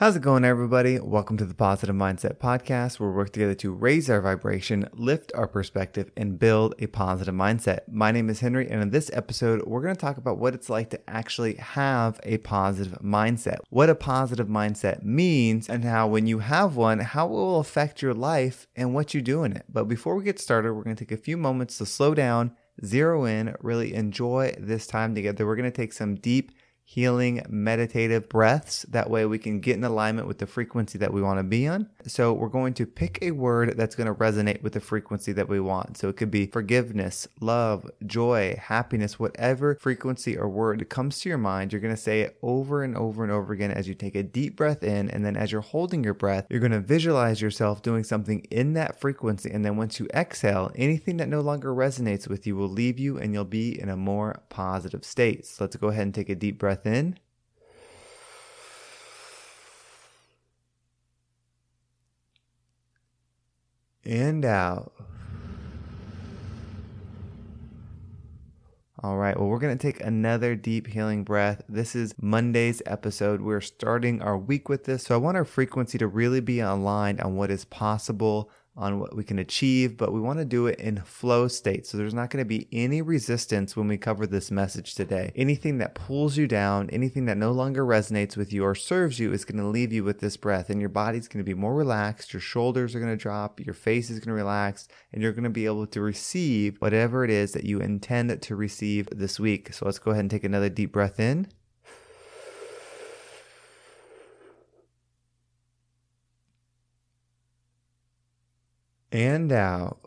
How's it going, everybody? Welcome to the Positive Mindset Podcast, where we work together to raise our vibration, lift our perspective, and build a positive mindset. My name is Henry, and in this episode, we're going to talk about what it's like to actually have a positive mindset, what a positive mindset means, and how, when you have one, how it will affect your life and what you do in it. But before we get started, we're going to take a few moments to slow down, zero in, really enjoy this time together. We're going to take some deep, healing meditative breaths. That way we can get in alignment with the frequency that we want to be on. So we're going to pick a word that's going to resonate with the frequency that we want. So it could be forgiveness, love, joy, happiness, whatever frequency or word comes to your mind, you're going to say it over and over and over again as you take a deep breath in. And then as you're holding your breath, you're going to visualize yourself doing something in that frequency. And then once you exhale, anything that no longer resonates with you will leave you and you'll be in a more positive state. So let's go ahead and take a deep breath breath in. And out. All right, well, we're going to take another deep healing breath. This is Monday's episode. We're starting our week with this. So I want our frequency to really be aligned on what is possible on what we can achieve, but we want to do it in flow state. So there's not going to be any resistance when we cover this message today. Anything that pulls you down, anything that no longer resonates with you or serves you is going to leave you with this breath, and your body's going to be more relaxed. Your shoulders are going to drop, your face is going to relax, and you're going to be able to receive whatever it is that you intend to receive this week. So let's go ahead and take another deep breath in. And out.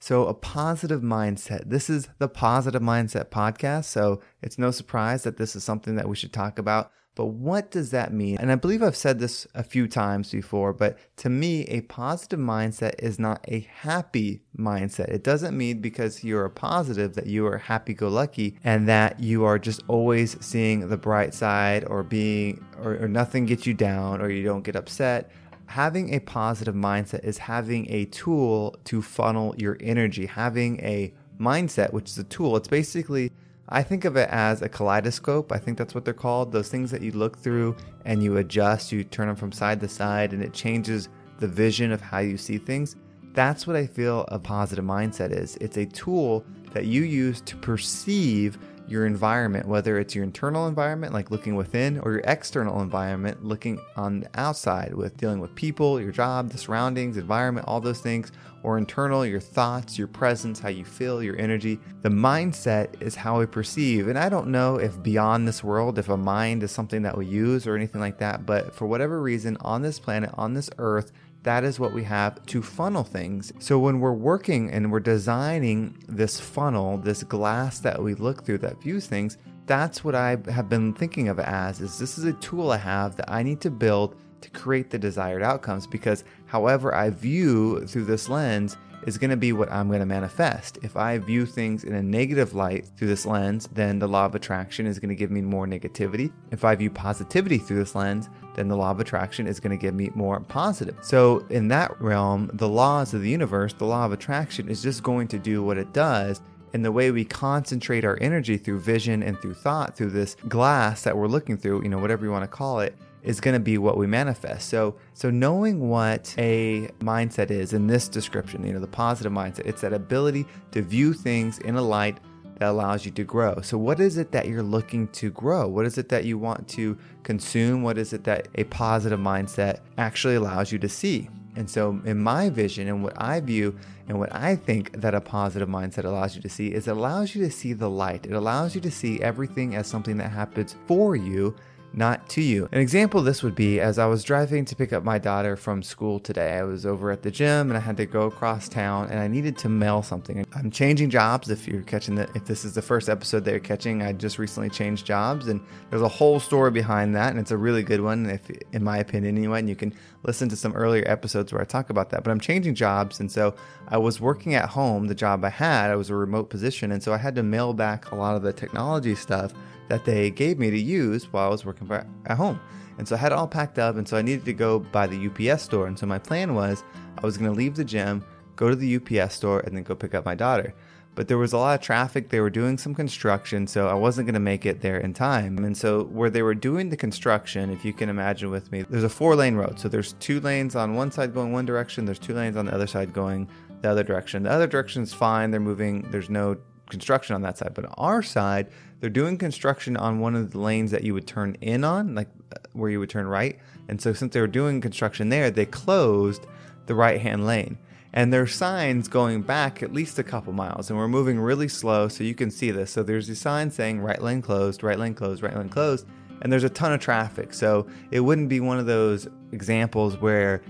So, a positive mindset. This is the Positive Mindset Podcast. So, it's no surprise that this is something that we should talk about but what does that mean? And I believe I've said this a few times before, but to me, a positive mindset is not a happy mindset. It doesn't mean because you're a positive that you are happy go lucky and that you are just always seeing the bright side or being, or, or nothing gets you down or you don't get upset having a positive mindset is having a tool to funnel your energy, having a mindset, which is a tool. It's basically I think of it as a kaleidoscope. I think that's what they're called. Those things that you look through and you adjust, you turn them from side to side, and it changes the vision of how you see things. That's what I feel a positive mindset is. It's a tool that you use to perceive your environment, whether it's your internal environment, like looking within, or your external environment, looking on the outside with dealing with people, your job, the surroundings, environment, all those things, or internal, your thoughts, your presence, how you feel, your energy. The mindset is how we perceive. And I don't know if beyond this world, if a mind is something that we use or anything like that, but for whatever reason, on this planet, on this earth, that is what we have to funnel things. So when we're working and we're designing this funnel, this glass that we look through that views things, that's what I have been thinking of as is this is a tool I have that I need to build to create the desired outcomes because however I view through this lens is going to be what I'm going to manifest. If I view things in a negative light through this lens, then the law of attraction is going to give me more negativity. If I view positivity through this lens, then the law of attraction is going to give me more positive. So, in that realm, the laws of the universe, the law of attraction is just going to do what it does. And the way we concentrate our energy through vision and through thought, through this glass that we're looking through, you know, whatever you want to call it, is going to be what we manifest. So, so knowing what a mindset is in this description, you know, the positive mindset, it's that ability to view things in a light that allows you to grow. So, what is it that you're looking to grow? What is it that you want to consume? What is it that a positive mindset actually allows you to see? And so, in my vision and what I view and what I think that a positive mindset allows you to see is it allows you to see the light. It allows you to see everything as something that happens for you not to you. An example of this would be as I was driving to pick up my daughter from school today. I was over at the gym and I had to go across town and I needed to mail something. I'm changing jobs. If you're catching the, if this is the first episode that you're catching, I just recently changed jobs and there's a whole story behind that and it's a really good one, if in my opinion anyway. And you can listen to some earlier episodes where I talk about that. But I'm changing jobs and so I was working at home. The job I had, I was a remote position, and so I had to mail back a lot of the technology stuff that they gave me to use while I was working at home. And so I had it all packed up, and so I needed to go by the UPS store. And so my plan was I was going to leave the gym, go to the UPS store, and then go pick up my daughter. but there was a lot of traffic. They were doing some construction, so I wasn't going to make it there in time. And so, where they were doing the construction, if you can imagine with me, there's a four lane road. So, there's two lanes on one side going one direction, there's two lanes on the other side going the other direction. The other direction is fine, they're moving, there's no construction on that side. But on our side, they're doing construction on one of the lanes that you would turn in on, like uh, where you would turn right. And so, since they were doing construction there, they closed the right hand lane and there's signs going back at least a couple miles and we're moving really slow so you can see this so there's a sign saying right lane closed right lane closed right lane closed and there's a ton of traffic so it wouldn't be one of those examples where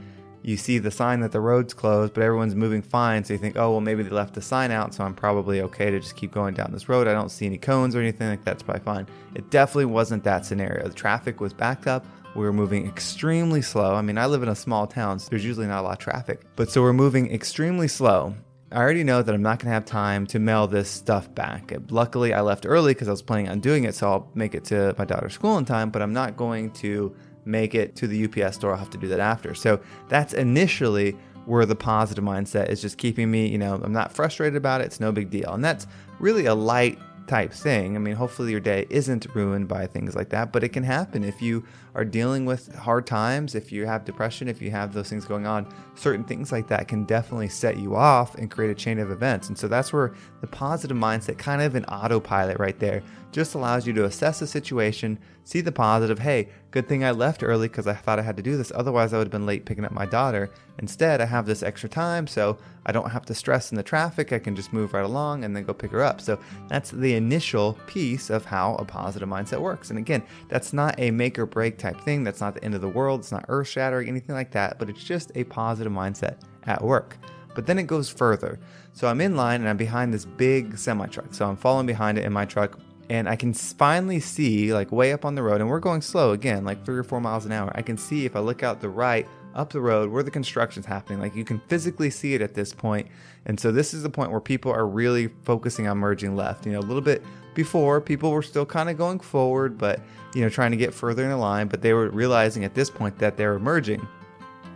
you see the sign that the road's closed but everyone's moving fine so you think oh well maybe they left the sign out so i'm probably okay to just keep going down this road i don't see any cones or anything like that's probably fine it definitely wasn't that scenario the traffic was backed up we were moving extremely slow. I mean, I live in a small town, so there's usually not a lot of traffic. But so we're moving extremely slow. I already know that I'm not going to have time to mail this stuff back. Luckily, I left early because I was planning on doing it, so I'll make it to my daughter's school in time, but I'm not going to make it to the UPS store. I'll have to do that after. So that's initially where the positive mindset is just keeping me, you know, I'm not frustrated about it. It's no big deal. And that's really a light type thing. I mean, hopefully your day isn't ruined by things like that, but it can happen if you are dealing with hard times, if you have depression, if you have those things going on. Certain things like that can definitely set you off and create a chain of events. And so that's where the positive mindset, kind of an autopilot right there, just allows you to assess the situation, see the positive. Hey, good thing I left early because I thought I had to do this. Otherwise, I would have been late picking up my daughter. Instead, I have this extra time, so I don't have to stress in the traffic. I can just move right along and then go pick her up. So that's the initial piece of how a positive mindset works. And again, that's not a make or break type thing. That's not the end of the world. It's not earth shattering, anything like that, but it's just a positive mindset at work. But then it goes further. So I'm in line and I'm behind this big semi truck. So I'm following behind it in my truck and I can finally see, like way up on the road, and we're going slow again, like three or four miles an hour. I can see if I look out the right up the road where the construction's happening. Like you can physically see it at this point. And so this is the point where people are really focusing on merging left. You know, a little bit before, people were still kind of going forward, but, you know, trying to get further in the line, but they were realizing at this point that they were merging.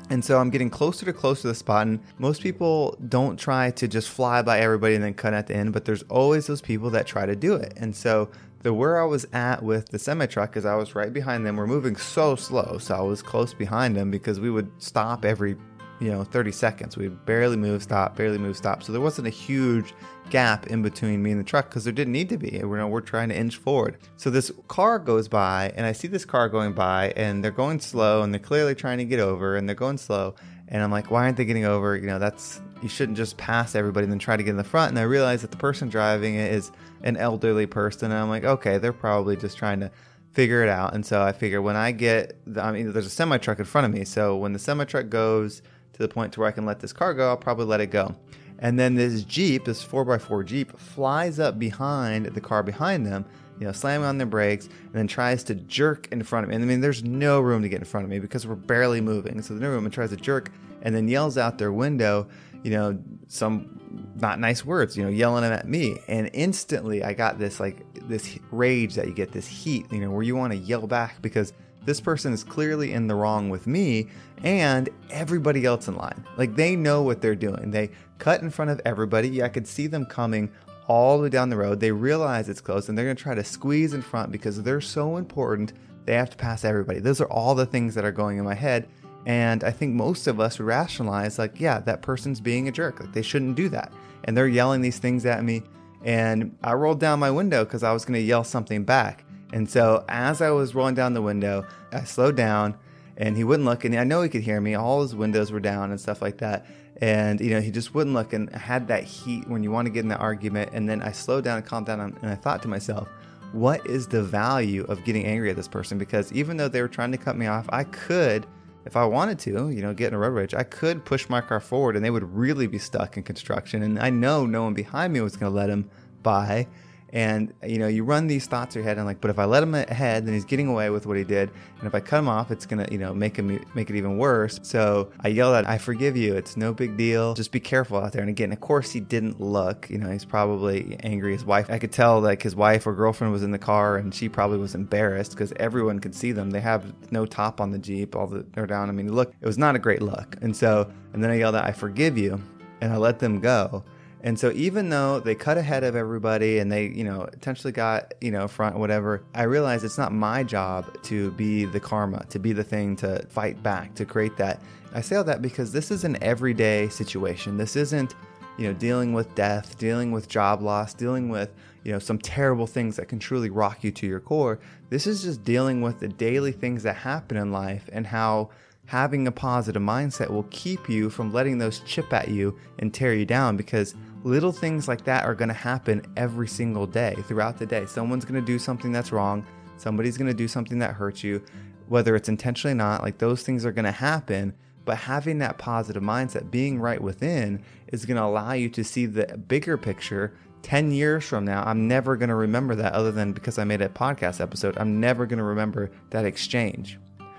And so I'm getting closer to closer to the spot. And most people don't try to just fly by everybody and then cut at the end, but there's always those people that try to do it. And so the where I was at with the semi truck is I was right behind them. We're moving so slow, so I was close behind them because we would stop every you know 30 seconds. We barely move, stop, barely move, stop. So there wasn't a huge gap in between me and the truck because there didn't need to be. We're, you know, we're trying to inch forward. So this car goes by, and I see this car going by, and they're going slow, and they're clearly trying to get over, and they're going slow. And I'm like, why aren't they getting over? You know, that's you shouldn't just pass everybody and then try to get in the front. And I realize that the person driving it is an elderly person, and I'm like, okay, they're probably just trying to figure it out. And so I figure when I get, the, I mean, there's a semi truck in front of me. So when the semi truck goes to the point to where I can let this car go, I'll probably let it go. And then this Jeep, this 4x4 Jeep, flies up behind the car behind them, you know, slamming on their brakes, and then tries to jerk in front of me. And I mean, there's no room to get in front of me because we're barely moving. So there's no room and tries to jerk and then yells out their window, you know, some not nice words, you know, yelling at me. And instantly I got this like this rage that you get, this heat, you know, where you want to yell back because this person is clearly in the wrong with me and everybody else in line. Like they know what they're doing. They cut in front of everybody. I could see them coming all the way down the road. They realize it's close and they're going to try to squeeze in front because they're so important. They have to pass everybody. Those are all the things that are going in my head. And I think most of us rationalize, like, yeah, that person's being a jerk. Like, they shouldn't do that. And they're yelling these things at me. And I rolled down my window because I was going to yell something back. And so as I was rolling down the window, I slowed down and he wouldn't look. And I know he could hear me. All his windows were down and stuff like that. And, you know, he just wouldn't look and I had that heat when you want to get in that argument. And then I slowed down and calmed down and I thought to myself, what is the value of getting angry at this person? Because even though they were trying to cut me off, I could, if I wanted to, you know, get in a road rage, I could push my car forward and they would really be stuck in construction. And I know no one behind me was going to let him by. And you know, you run these thoughts in your head, and like, but if I let him ahead, then he's getting away with what he did, and if I cut him off, it's gonna, you know, make him make it even worse. So I yelled at, "I forgive you. It's no big deal. Just be careful out there." And again, of course, he didn't look. You know, he's probably angry. His wife, I could tell, like his wife or girlfriend was in the car, and she probably was embarrassed because everyone could see them. They have no top on the jeep, all the they're down. I mean, look, it was not a great look. And so, and then I yelled at, "I forgive you," and I let them go And so even though they cut ahead of everybody and they, you know, potentially got, you know, front whatever, I realized it's not my job to be the karma, to be the thing to fight back, to create that. I say all that because this is an everyday situation. This isn't, you know, dealing with death, dealing with job loss, dealing with, you know, some terrible things that can truly rock you to your core. This is just dealing with the daily things that happen in life and how having a positive mindset will keep you from letting those chip at you and tear you down because little things like that are going to happen every single day throughout the day. Someone's going to do something that's wrong, somebody's going to do something that hurts you, whether it's intentionally not, like those things are going to happen. But having that positive mindset, being right within, is going to allow you to see the bigger picture 10 years from now, I'm never going to remember that other than because I made a podcast episode. I'm never going to remember that exchange.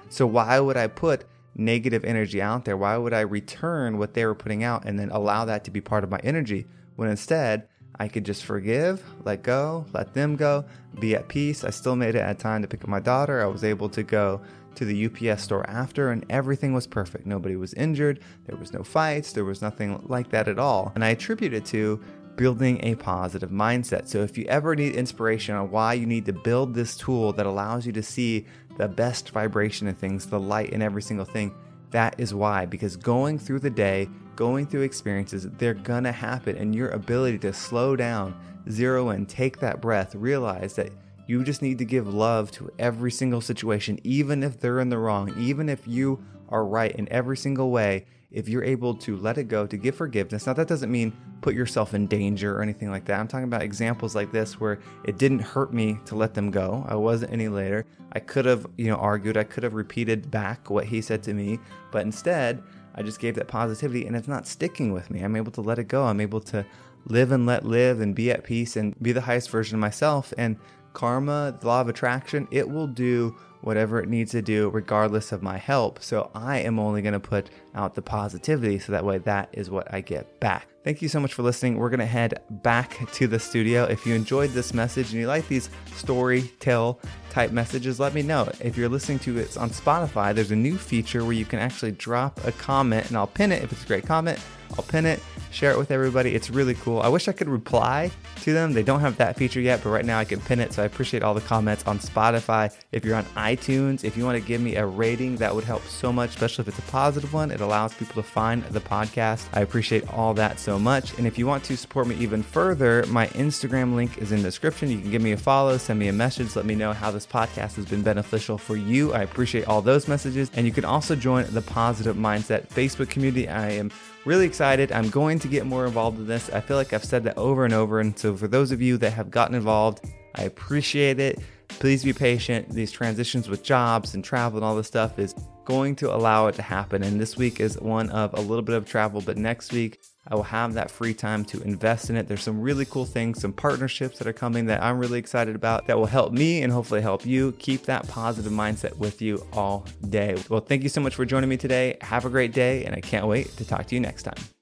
So, why would I put negative energy out there? Why would I return what they were putting out and then allow that to be part of my energy when instead I could just forgive, let go, let them go, be at peace. I still made it at time to pick up my daughter. I was able to go to the UPS store after and everything was perfect. Nobody was injured. There was no fights. There was nothing like that at all. And I attribute it to building a positive mindset. So if you ever need inspiration on why you need to build this tool that allows you to see the best vibration in things, the light in every single thing. That is why, because going through the day, going through experiences, they're gonna happen, and your ability to slow down, zero in, take that breath, realize that you just need to give love to every single situation, even if they're in the wrong, even if you are right in every single way, if you're able to let it go, to give forgiveness. Now, that doesn't mean put yourself in danger or anything like that. I'm talking about examples like this where it didn't hurt me to let them go. I wasn't any later. I could have, you know, argued, I could have repeated back what he said to me, but instead, I just gave that positivity and it's not sticking with me. I'm able to let it go. I'm able to live and let live and be at peace and be the highest version of myself. And karma, the law of attraction, it will do whatever it needs to do, regardless of my help. So I am only going to put out the positivity so that way that is what I get back. Thank you so much for listening. We're going to head back to the studio. If you enjoyed this message and you like these story tell type messages, let me know. If you're listening to it on Spotify, there's a new feature where you can actually drop a comment and I'll pin it if it's a great comment. I'll pin it share it with everybody. It's really cool. I wish I could reply to them. They don't have that feature yet, but right now I can pin it. So I appreciate all the comments on Spotify. If you're on iTunes, if you want to give me a rating, that would help so much, especially if it's a positive one. It allows people to find the podcast. I appreciate all that so much. And if you want to support me even further, my Instagram link is in the description. You can give me a follow, send me a message, let me know how this podcast has been beneficial for you. I appreciate all those messages. And you can also join the Positive Mindset Facebook community. I am really excited. I'm going to get more involved in this. I feel like I've said that over and over. And so, for those of you that have gotten involved, I appreciate it. Please be patient. These transitions with jobs and travel and all this stuff is going to allow it to happen. And this week is one of a little bit of travel, but next week I will have that free time to invest in it. There's some really cool things, some partnerships that are coming that I'm really excited about that will help me and hopefully help you keep that positive mindset with you all day. Well, thank you so much for joining me today. Have a great day, and I can't wait to talk to you next time.